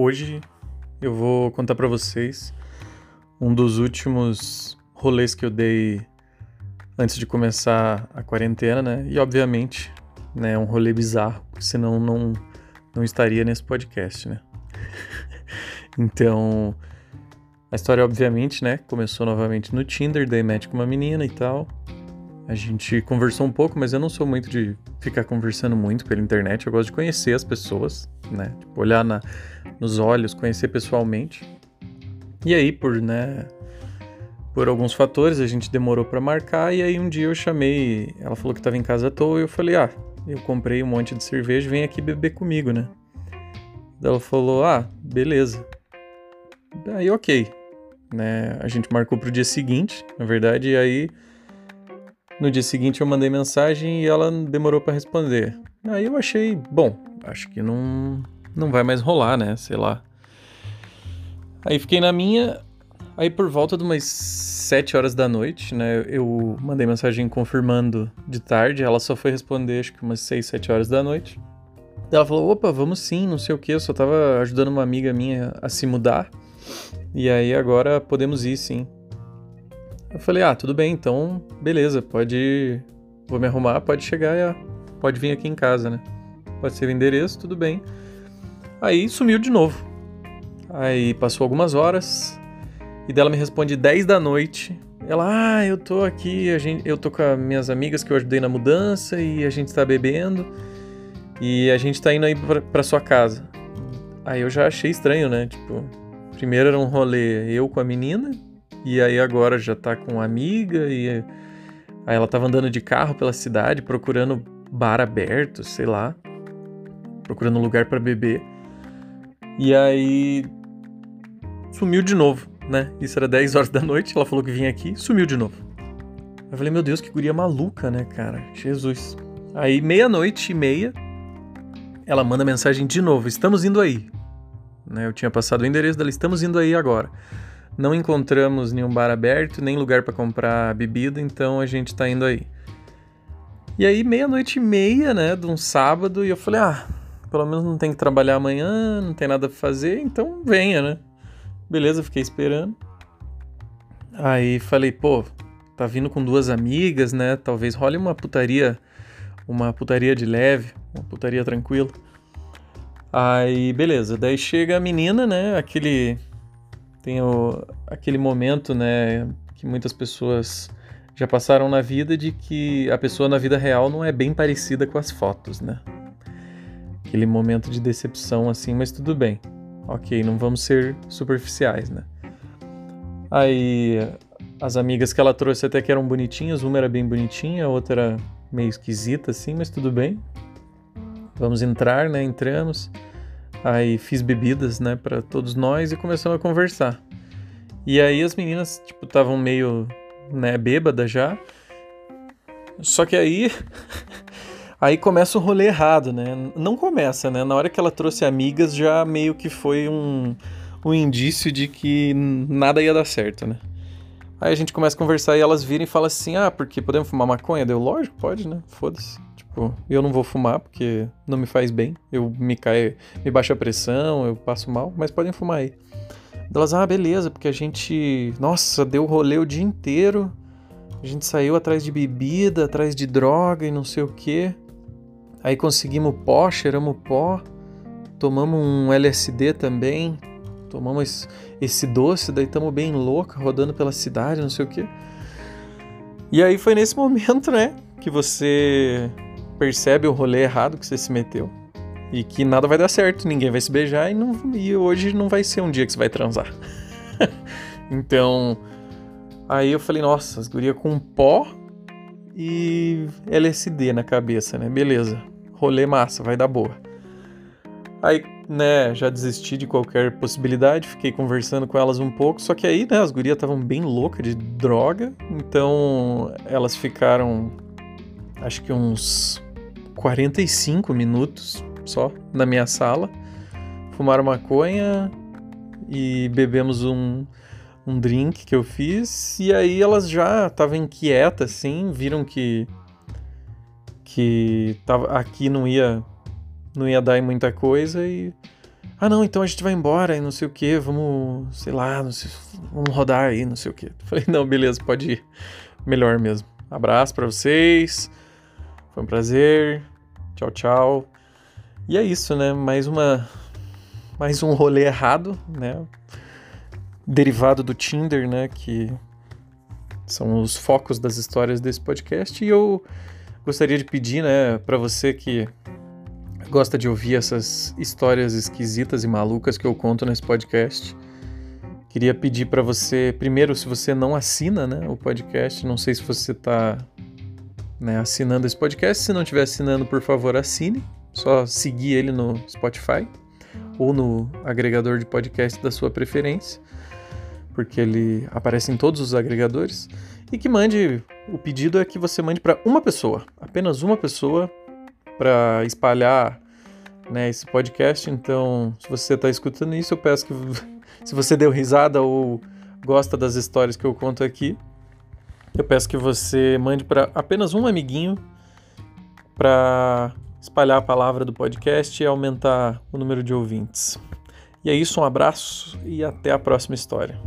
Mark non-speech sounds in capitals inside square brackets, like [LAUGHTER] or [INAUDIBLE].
Hoje eu vou contar para vocês um dos últimos rolês que eu dei antes de começar a quarentena, né? E obviamente, né, um rolê bizarro, senão não não estaria nesse podcast, né? [LAUGHS] então, a história obviamente, né, começou novamente no Tinder, daí match com uma menina e tal. A gente conversou um pouco, mas eu não sou muito de ficar conversando muito pela internet. Eu gosto de conhecer as pessoas, né? Tipo, olhar na, nos olhos, conhecer pessoalmente. E aí, por, né, por alguns fatores, a gente demorou para marcar. E aí, um dia eu chamei. Ela falou que estava em casa à toa. E eu falei: Ah, eu comprei um monte de cerveja, vem aqui beber comigo, né? Ela falou: Ah, beleza. Aí, ok. Né? A gente marcou pro dia seguinte, na verdade, e aí no dia seguinte eu mandei mensagem e ela demorou para responder. Aí eu achei, bom, acho que não não vai mais rolar, né? Sei lá. Aí fiquei na minha. Aí por volta de umas 7 horas da noite, né? Eu mandei mensagem confirmando de tarde. Ela só foi responder acho que umas 6, 7 horas da noite. Ela falou: opa, vamos sim, não sei o que. Eu só tava ajudando uma amiga minha a se mudar. E aí agora podemos ir sim. Eu falei, ah, tudo bem, então beleza, pode. Vou me arrumar, pode chegar e pode vir aqui em casa, né? Pode ser o endereço, tudo bem. Aí sumiu de novo. Aí passou algumas horas e dela me responde 10 da noite. Ela, ah, eu tô aqui, a gente, eu tô com as minhas amigas que eu ajudei na mudança e a gente tá bebendo e a gente tá indo aí pra, pra sua casa. Aí eu já achei estranho, né? Tipo, primeiro era um rolê eu com a menina e aí agora já tá com uma amiga e aí ela tava andando de carro pela cidade procurando bar aberto, sei lá, procurando um lugar para beber. E aí sumiu de novo, né? Isso era 10 horas da noite, ela falou que vinha aqui, sumiu de novo. Eu falei, meu Deus, que guria maluca, né, cara? Jesus. Aí, meia-noite e meia, ela manda mensagem de novo: estamos indo aí. Né, eu tinha passado o endereço dela, estamos indo aí agora. Não encontramos nenhum bar aberto, nem lugar para comprar bebida, então a gente tá indo aí. E aí, meia-noite e meia, né, de um sábado, e eu falei, ah, pelo menos não tem que trabalhar amanhã, não tem nada pra fazer, então venha, né? Beleza, fiquei esperando. Aí falei, pô, tá vindo com duas amigas, né? Talvez role uma putaria, uma putaria de leve, uma putaria tranquila. Aí, beleza. Daí chega a menina, né? Aquele tem o, aquele momento, né, que muitas pessoas já passaram na vida de que a pessoa na vida real não é bem parecida com as fotos, né? Aquele momento de decepção assim, mas tudo bem. Ok, não vamos ser superficiais, né? Aí as amigas que ela trouxe até que eram bonitinhas, uma era bem bonitinha, a outra era meio esquisita assim, mas tudo bem. Vamos entrar, né? Entramos. Aí fiz bebidas, né, para todos nós e começamos a conversar. E aí as meninas, tipo, estavam meio, né, bêbadas já. Só que aí [LAUGHS] aí começa o rolê errado, né? Não começa, né? Na hora que ela trouxe amigas já meio que foi um um indício de que nada ia dar certo, né? Aí a gente começa a conversar e elas viram e falam assim: "Ah, porque podemos fumar maconha?" Deu, lógico, pode, né? Foda-se. Tipo, eu não vou fumar porque não me faz bem. Eu me cai, me baixa a pressão, eu passo mal, mas podem fumar aí. Elas, ah, beleza, porque a gente, nossa, deu rolê o dia inteiro. A gente saiu atrás de bebida, atrás de droga e não sei o que. Aí conseguimos pó, cheiramos pó, tomamos um LSD também, tomamos esse doce, daí estamos bem louca, rodando pela cidade, não sei o que. E aí foi nesse [LAUGHS] momento, né, que você percebe o rolê errado que você se meteu e que nada vai dar certo, ninguém vai se beijar e, não, e hoje não vai ser um dia que você vai transar. [LAUGHS] então, aí eu falei, nossa, as gurias com pó e LSD na cabeça, né? Beleza, rolê massa, vai dar boa. Aí, né, já desisti de qualquer possibilidade, fiquei conversando com elas um pouco, só que aí, né, as gurias estavam bem loucas de droga, então elas ficaram, acho que uns 45 minutos só na minha sala. Fumaram maconha e bebemos um, um drink que eu fiz. E aí elas já estavam inquietas, assim, viram que que tava, aqui não ia não ia dar em muita coisa e Ah, não, então a gente vai embora e não sei o que, vamos, sei lá, sei, vamos rodar aí, não sei o que. Falei, não, beleza, pode ir. Melhor mesmo. Abraço para vocês. Foi um prazer. Tchau, tchau. E é isso, né? Mais uma mais um rolê errado, né? Derivado do Tinder, né, que são os focos das histórias desse podcast e eu gostaria de pedir, né, para você que gosta de ouvir essas histórias esquisitas e malucas que eu conto nesse podcast, queria pedir para você, primeiro, se você não assina, né, o podcast, não sei se você está né, assinando esse podcast, se não estiver assinando, por favor, assine, só seguir ele no Spotify ou no agregador de podcast da sua preferência, porque ele aparece em todos os agregadores. E que mande, o pedido é que você mande para uma pessoa, apenas uma pessoa, para espalhar né, esse podcast. Então, se você está escutando isso, eu peço que, [LAUGHS] se você deu risada ou gosta das histórias que eu conto aqui, eu peço que você mande para apenas um amiguinho para espalhar a palavra do podcast e aumentar o número de ouvintes. E é isso, um abraço e até a próxima história.